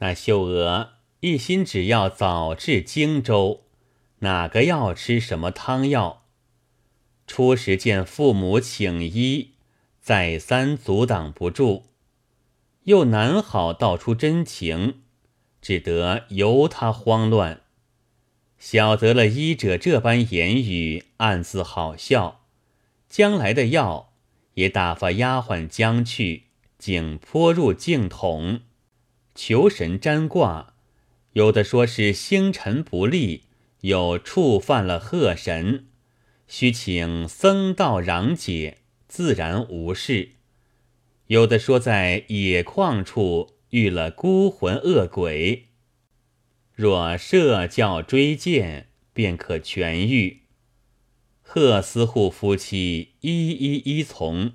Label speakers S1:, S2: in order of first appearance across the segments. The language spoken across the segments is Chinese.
S1: 那秀娥一心只要早至荆州，哪个要吃什么汤药？初时见父母请医，再三阻挡不住，又难好道出真情，只得由他慌乱。晓得了医者这般言语，暗自好笑。将来的药也打发丫鬟将去，竟泼入净桶。求神占卦，有的说是星辰不利，有触犯了贺神。需请僧道攘解，自然无事。有的说在野旷处遇了孤魂恶鬼，若设教追荐，便可痊愈。贺思护夫妻一一依从，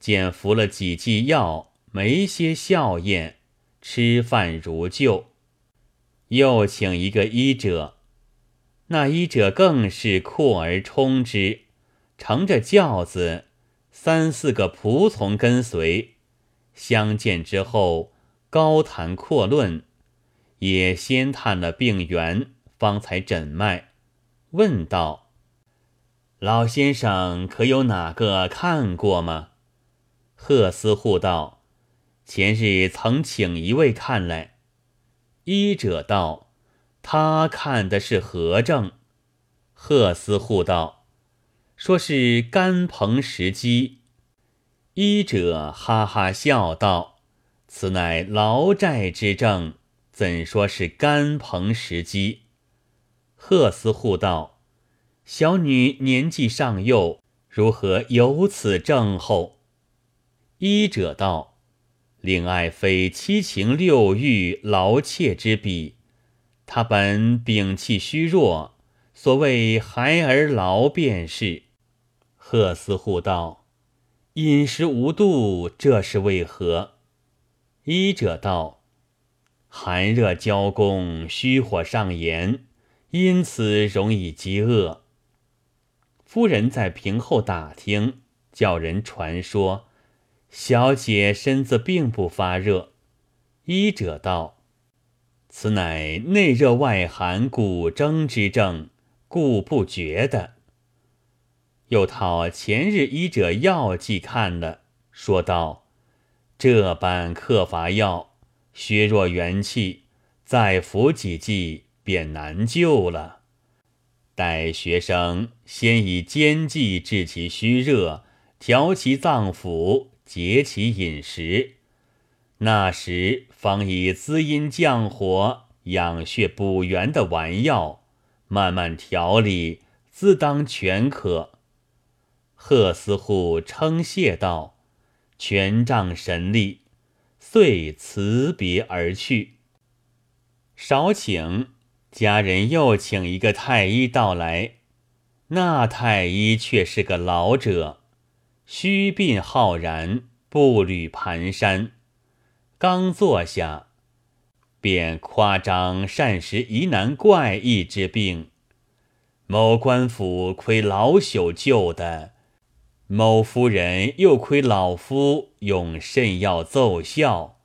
S1: 见服了几剂药，没些笑靥，吃饭如旧。又请一个医者。那医者更是阔而充之，乘着轿子，三四个仆从跟随。相见之后，高谈阔论，也先探了病源，方才诊脉，问道：“老先生可有哪个看过吗？”贺思护道：“前日曾请一位看来。”医者道。他看的是何症？贺思护道：“说是肝膨石积。”医者哈哈笑道：“此乃劳债之症，怎说是肝膨石积？”贺思护道：“小女年纪尚幼，如何有此症候？”医者道：“令爱妃七情六欲劳妾之比。”他本摒气虚弱，所谓孩儿劳便是。贺思护道：“饮食无度，这是为何？”医者道：“寒热交攻，虚火上炎，因此容易饥饿。”夫人在屏后打听，叫人传说，小姐身子并不发热。医者道。此乃内热外寒、骨蒸之症，故不觉的。又讨前日医者药剂看了，说道：“这般克伐药，削弱元气，再服几剂便难救了。待学生先以煎剂治其虚热，调其脏腑，节其饮食。”那时方以滋阴降火、养血补元的丸药，慢慢调理，自当全可。贺思户称谢道：“权仗神力。”遂辞别而去。少请家人又请一个太医到来，那太医却是个老者，须鬓浩然，步履蹒跚。刚坐下，便夸张善识疑难怪异之病。某官府亏老朽救的，某夫人又亏老夫用肾药奏效。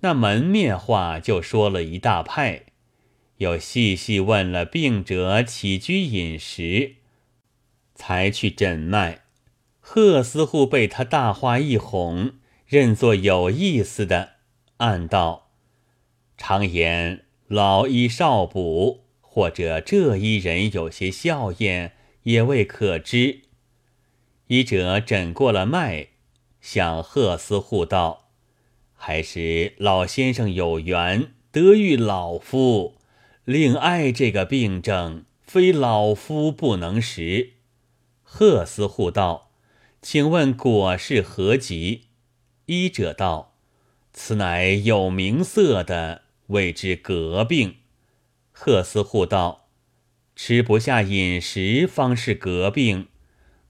S1: 那门面话就说了一大派，又细细问了病者起居饮食，才去诊脉。贺思护被他大话一哄，认作有意思的。暗道：常言老医少补，或者这一人有些笑靥，也未可知。医者诊过了脉，向贺思护道：“还是老先生有缘得遇老夫，令爱这个病症，非老夫不能食。”贺思护道：“请问果是何疾？”医者道。此乃有名色的，谓之革病。贺思护道：“吃不下饮食，方是革病。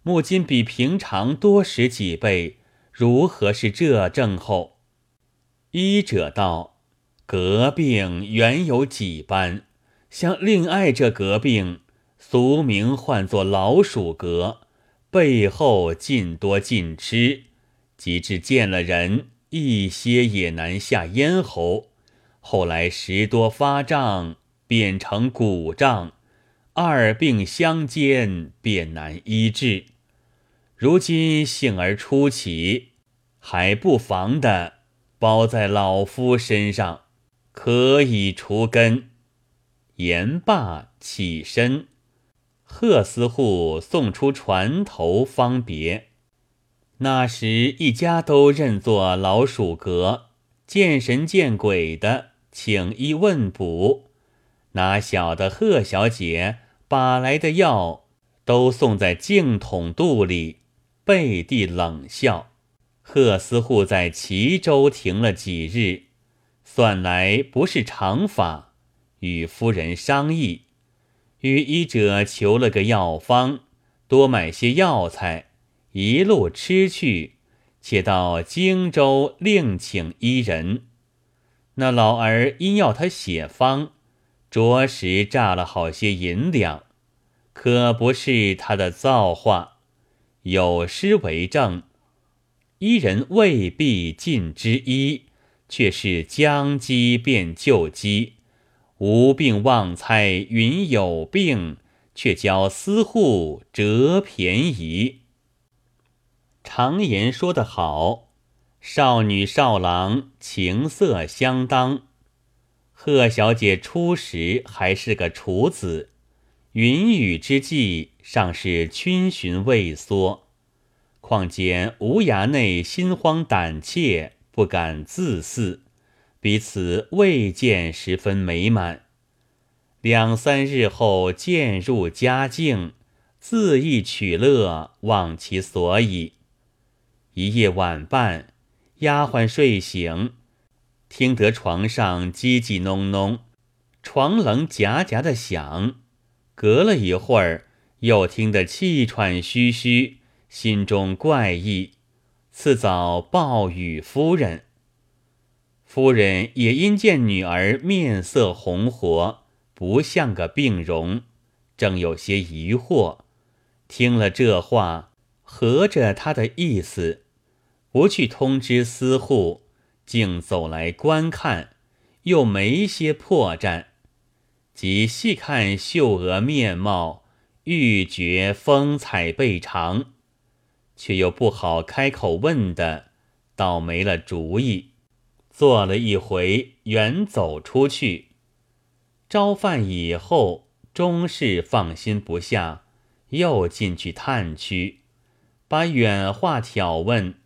S1: 木今比平常多食几倍，如何是这症候？”医者道：“革病原有几般，像令爱这革病，俗名唤作老鼠革，背后尽多尽吃，及至见了人。”一些也难下咽喉，后来时多发胀，变成骨胀，二病相间，便难医治。如今幸而初起，还不妨的包在老夫身上，可以除根。言罢，起身。贺司户送出船头，方别。那时一家都认作老鼠阁，见神见鬼的，请医问卜。哪晓得贺小姐把来的药都送在净桶肚里，背地冷笑。贺司户在齐州停了几日，算来不是常法，与夫人商议，与医者求了个药方，多买些药材。一路吃去，且到荆州另请医人。那老儿因要他写方，着实诈了好些银两，可不是他的造化。有诗为证：医人未必尽之医，却是将机变旧机。无病妄猜云有病，却教私户折便宜。常言说得好，少女少郎情色相当。贺小姐初时还是个处子，云雨之际尚是逡巡畏缩，况见无涯内心慌胆怯，不敢自肆，彼此未见十分美满。两三日后渐入佳境，自意取乐，忘其所以。一夜晚半，丫鬟睡醒，听得床上叽叽哝哝，床棱夹夹的响。隔了一会儿，又听得气喘吁吁，心中怪异。次早报与夫人，夫人也因见女儿面色红活，不像个病容，正有些疑惑。听了这话，合着他的意思。不去通知私户，竟走来观看，又没些破绽。即细看秀娥面貌，欲觉风采倍长，却又不好开口问的，倒没了主意。坐了一回，远走出去。招饭以后，终是放心不下，又进去探去，把远话挑问。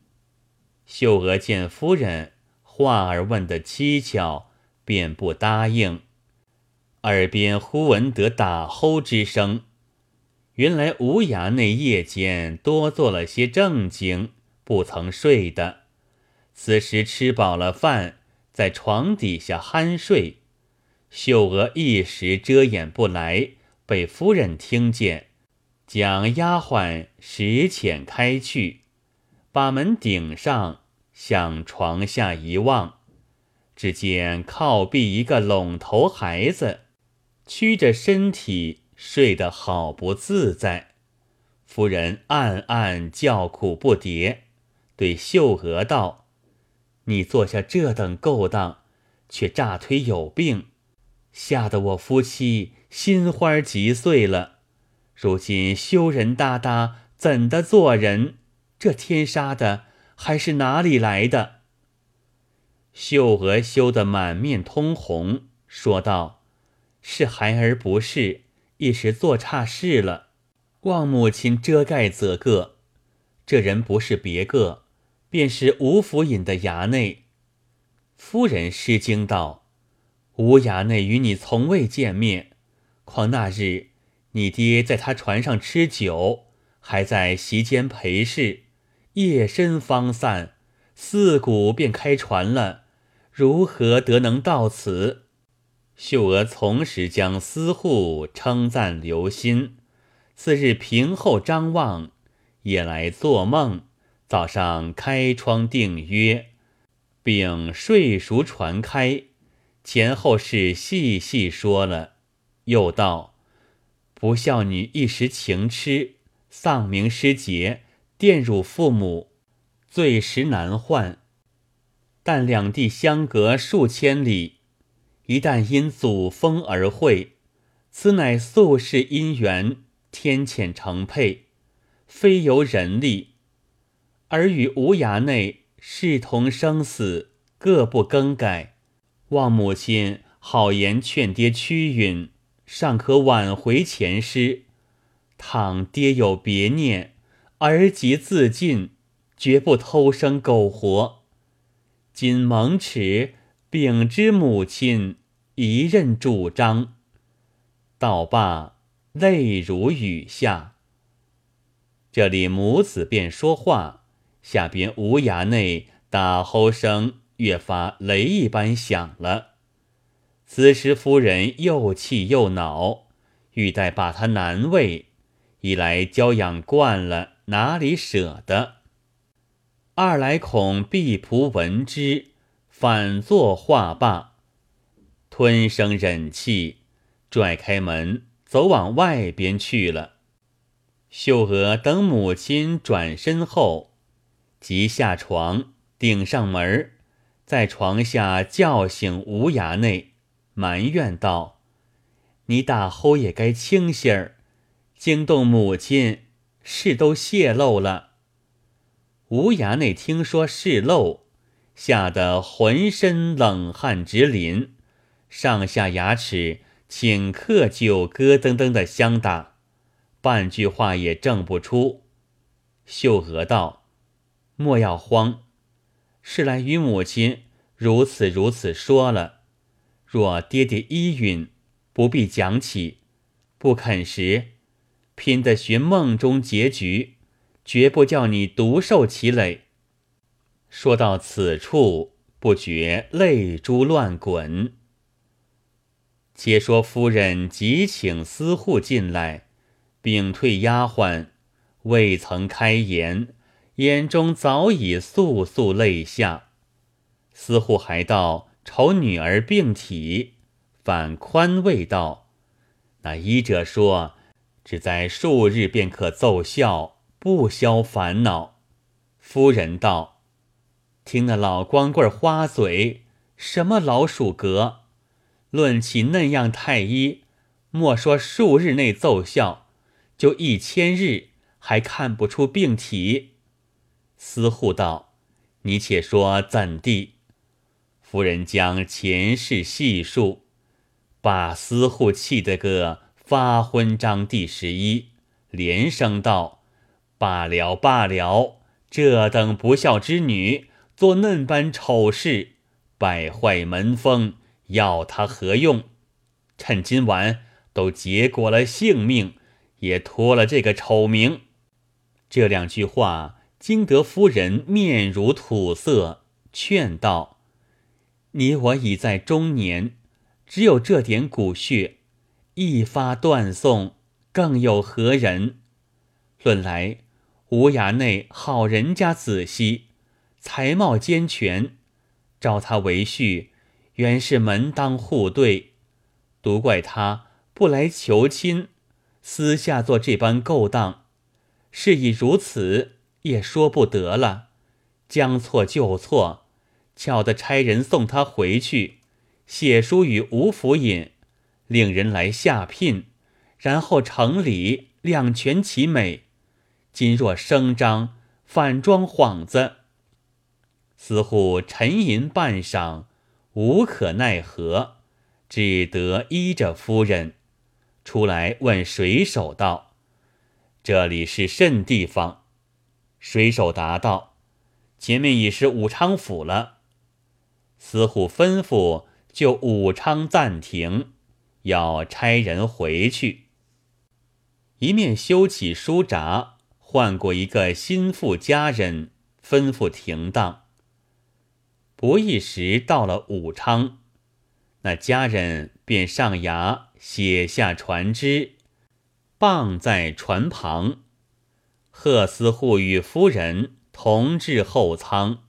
S1: 秀娥见夫人话儿问得蹊跷，便不答应。耳边忽闻得打吼之声，原来无涯内夜间多做了些正经，不曾睡的。此时吃饱了饭，在床底下酣睡。秀娥一时遮掩不来，被夫人听见，将丫鬟拾浅开去。把门顶上，向床下一望，只见靠壁一个拢头孩子，屈着身体睡得好不自在。夫人暗暗叫苦不迭，对秀娥道：“你做下这等勾当，却诈推有病，吓得我夫妻心花急碎了。如今羞人哒哒，怎的做人？”这天杀的还是哪里来的？秀娥羞得满面通红，说道：“是孩儿不是，一时做差事了，望母亲遮盖则个。这人不是别个，便是吴府尹的衙内。”夫人失惊道：“吴衙内与你从未见面，况那日你爹在他船上吃酒，还在席间陪侍。”夜深方散，四鼓便开船了，如何得能到此？秀娥从时将私户称赞留心，次日平后张望，也来做梦，早上开窗定约，并睡熟传开，前后事细细说了，又道：不孝女一时情痴，丧名失节。玷辱父母，罪实难换。但两地相隔数千里，一旦因祖风而会，此乃宿世姻缘，天谴成配，非由人力。而与无涯内视同生死，各不更改。望母亲好言劝爹屈允，尚可挽回前失。倘爹有别念，儿即自尽，绝不偷生苟活。今蒙耻。秉之母亲一任主张，道罢泪如雨下。这里母子便说话，下边无涯内打吼声越发雷一般响了。此时夫人又气又恼，欲待把他难为，一来娇养惯了，哪里舍得；二来恐婢仆闻之。反作话罢，吞声忍气，拽开门走往外边去了。秀娥等母亲转身后，即下床顶上门，在床下叫醒无涯内，埋怨道：“你打呼也该清些儿，惊动母亲，事都泄露了。”无涯内听说事漏。吓得浑身冷汗直淋，上下牙齿顷刻就咯噔噔的相打，半句话也挣不出。秀娥道：“莫要慌，是来与母亲如此如此说了。若爹爹依允，不必讲起；不肯时，拼得寻梦中结局，绝不叫你独受其累。”说到此处，不觉泪珠乱滚。且说夫人急请司户进来，禀退丫鬟，未曾开言，眼中早已簌簌泪下。似乎还道愁女儿病体，反宽慰道：“那医者说，只在数日便可奏效，不消烦恼。”夫人道。听那老光棍花嘴，什么老鼠格？论起那样太医，莫说数日内奏效，就一千日还看不出病体。司户道：“你且说怎地？”夫人将前世细述，把司户气得个发昏张第十一，连声道：“罢了罢了，这等不孝之女！”做嫩般丑事，败坏门风，要他何用？趁今晚都结果了性命，也脱了这个丑名。这两句话惊得夫人面如土色，劝道：“你我已在中年，只有这点骨血，一发断送，更有何人？论来无涯内好人家子息。”才貌兼全，招他为婿，原是门当户对。独怪他不来求亲，私下做这般勾当。事已如此，也说不得了。将错就错，巧得差人送他回去，写书与吴府尹，令人来下聘，然后成礼，两全其美。今若声张，反装幌子。司户沉吟半晌，无可奈何，只得依着夫人出来问水手道：“这里是甚地方？”水手答道：“前面已是武昌府了。”司户吩咐就武昌暂停，要差人回去。一面修起书闸，换过一个心腹家人，吩咐停当。不一时到了武昌，那家人便上衙写下传支，傍在船旁。贺司户与夫人同至后舱。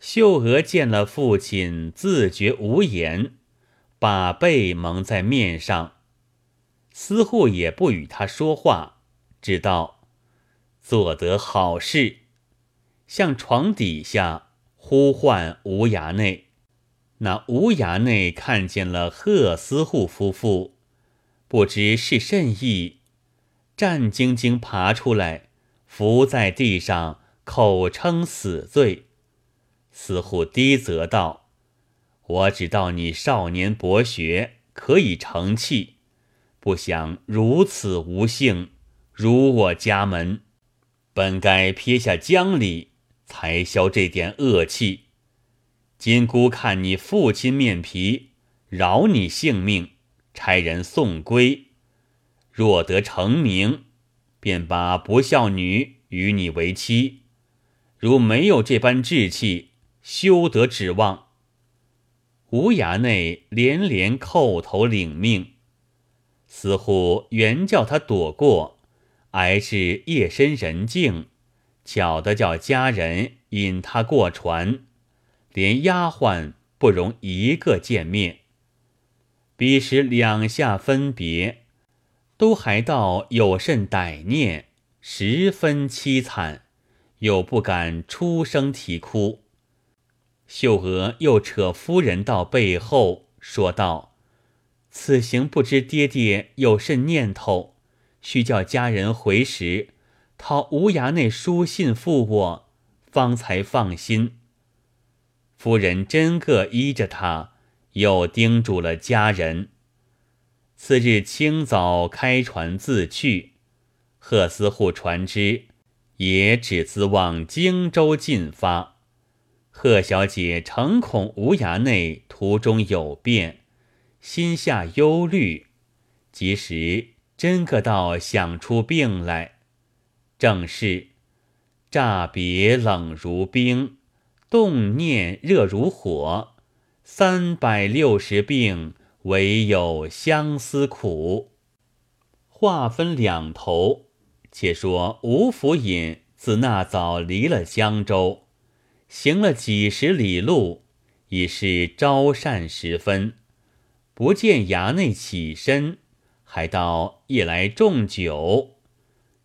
S1: 秀娥见了父亲，自觉无言，把背蒙在面上。司户也不与他说话，只道做得好事，向床底下。呼唤无涯内，那无衙内看见了贺思户夫妇，不知是甚意，战兢兢爬出来，伏在地上，口称死罪。似乎低责道：“我只道你少年博学，可以成器，不想如此无幸，辱我家门。本该撇下江里，才消这点恶气。”今姑看你父亲面皮，饶你性命，差人送归。若得成名，便把不孝女与你为妻；如没有这般志气，休得指望。无衙内连连叩头领命，似乎原叫他躲过，挨至夜深人静，巧得叫家人引他过船。连丫鬟不容一个见面。彼时两下分别，都还道有甚歹念，十分凄惨，又不敢出声啼哭。秀娥又扯夫人到背后说道：“此行不知爹爹有甚念头，须叫家人回时，讨无涯内书信付我，方才放心。”夫人真个依着他，又叮嘱了家人。次日清早开船自去，贺思户船只也只自往荆州进发。贺小姐诚恐无衙内途中有变，心下忧虑，即时真个到想出病来。正是乍别冷如冰。动念热如火，三百六十病，唯有相思苦。话分两头，且说吴府尹自那早离了江州，行了几十里路，已是朝膳时分，不见衙内起身，还到夜来重酒，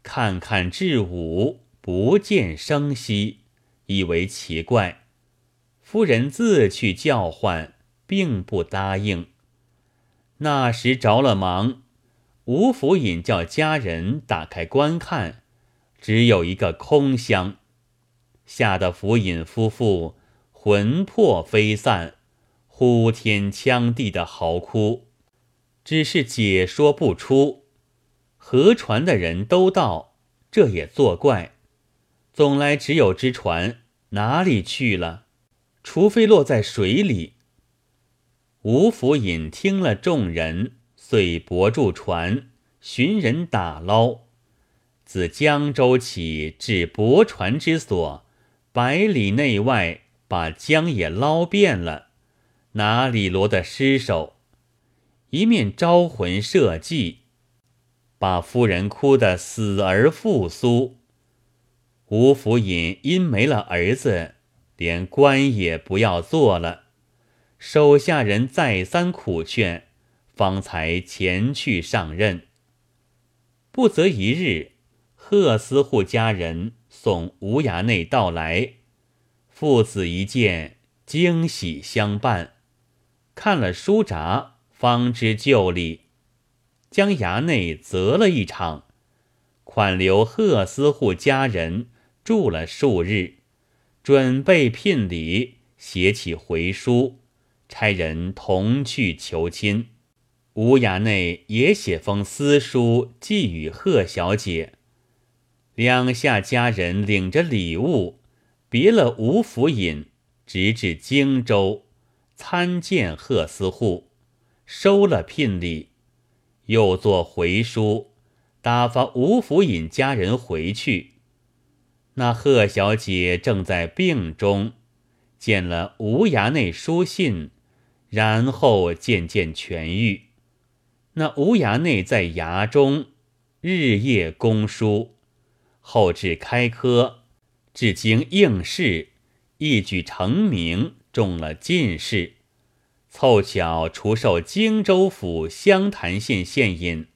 S1: 看看至午，不见声息。以为奇怪，夫人自去叫唤，并不答应。那时着了忙，吴府尹叫家人打开观看，只有一个空箱，吓得府尹夫妇魂魄飞散，呼天抢地的嚎哭，只是解说不出。河船的人都道这也作怪。总来只有只船哪里去了？除非落在水里。吴府尹听了众人，遂泊住船，寻人打捞。自江州起至泊船之所，百里内外，把江也捞遍了，哪里罗得尸首？一面招魂设计，把夫人哭得死而复苏。吴府尹因没了儿子，连官也不要做了。手下人再三苦劝，方才前去上任。不则一日，贺思户家人送吴衙内到来，父子一见，惊喜相伴。看了书札，方知旧礼，将衙内责了一场，款留贺思户家人。住了数日，准备聘礼，写起回书，差人同去求亲。吴衙内也写封私书寄与贺小姐。两下家人领着礼物，别了吴府尹，直至荆州参见贺司户，收了聘礼，又作回书，打发吴府尹家人回去。那贺小姐正在病中，见了吴衙内书信，然后渐渐痊愈。那吴衙内在衙中日夜攻书，后至开科，至经应试，一举成名，中了进士。凑巧除授荆州府湘潭县县尹。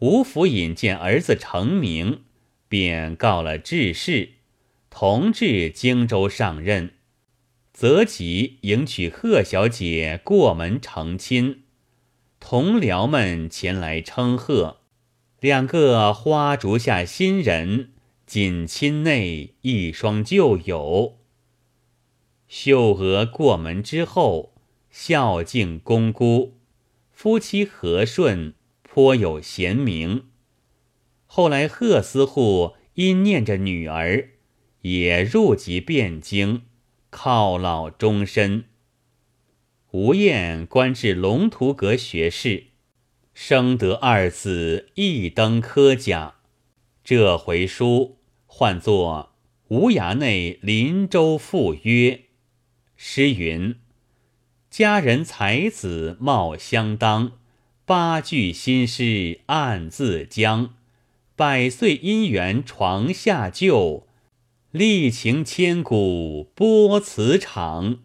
S1: 吴府尹见儿子成名。便告了致仕，同至荆州上任。择吉迎娶贺小姐过门成亲，同僚们前来称贺，两个花烛下新人，锦亲内一双旧友。秀娥过门之后，孝敬公姑，夫妻和顺，颇有贤名。后来贺司户因念着女儿，也入籍汴京，犒劳终身。吴彦官至龙图阁学士，生得二子，一登科甲。这回书唤作《无涯内林州赋约》。诗云：“佳人才子貌相当，八句新诗暗自将。百岁姻缘床下旧，历情千古波磁场。”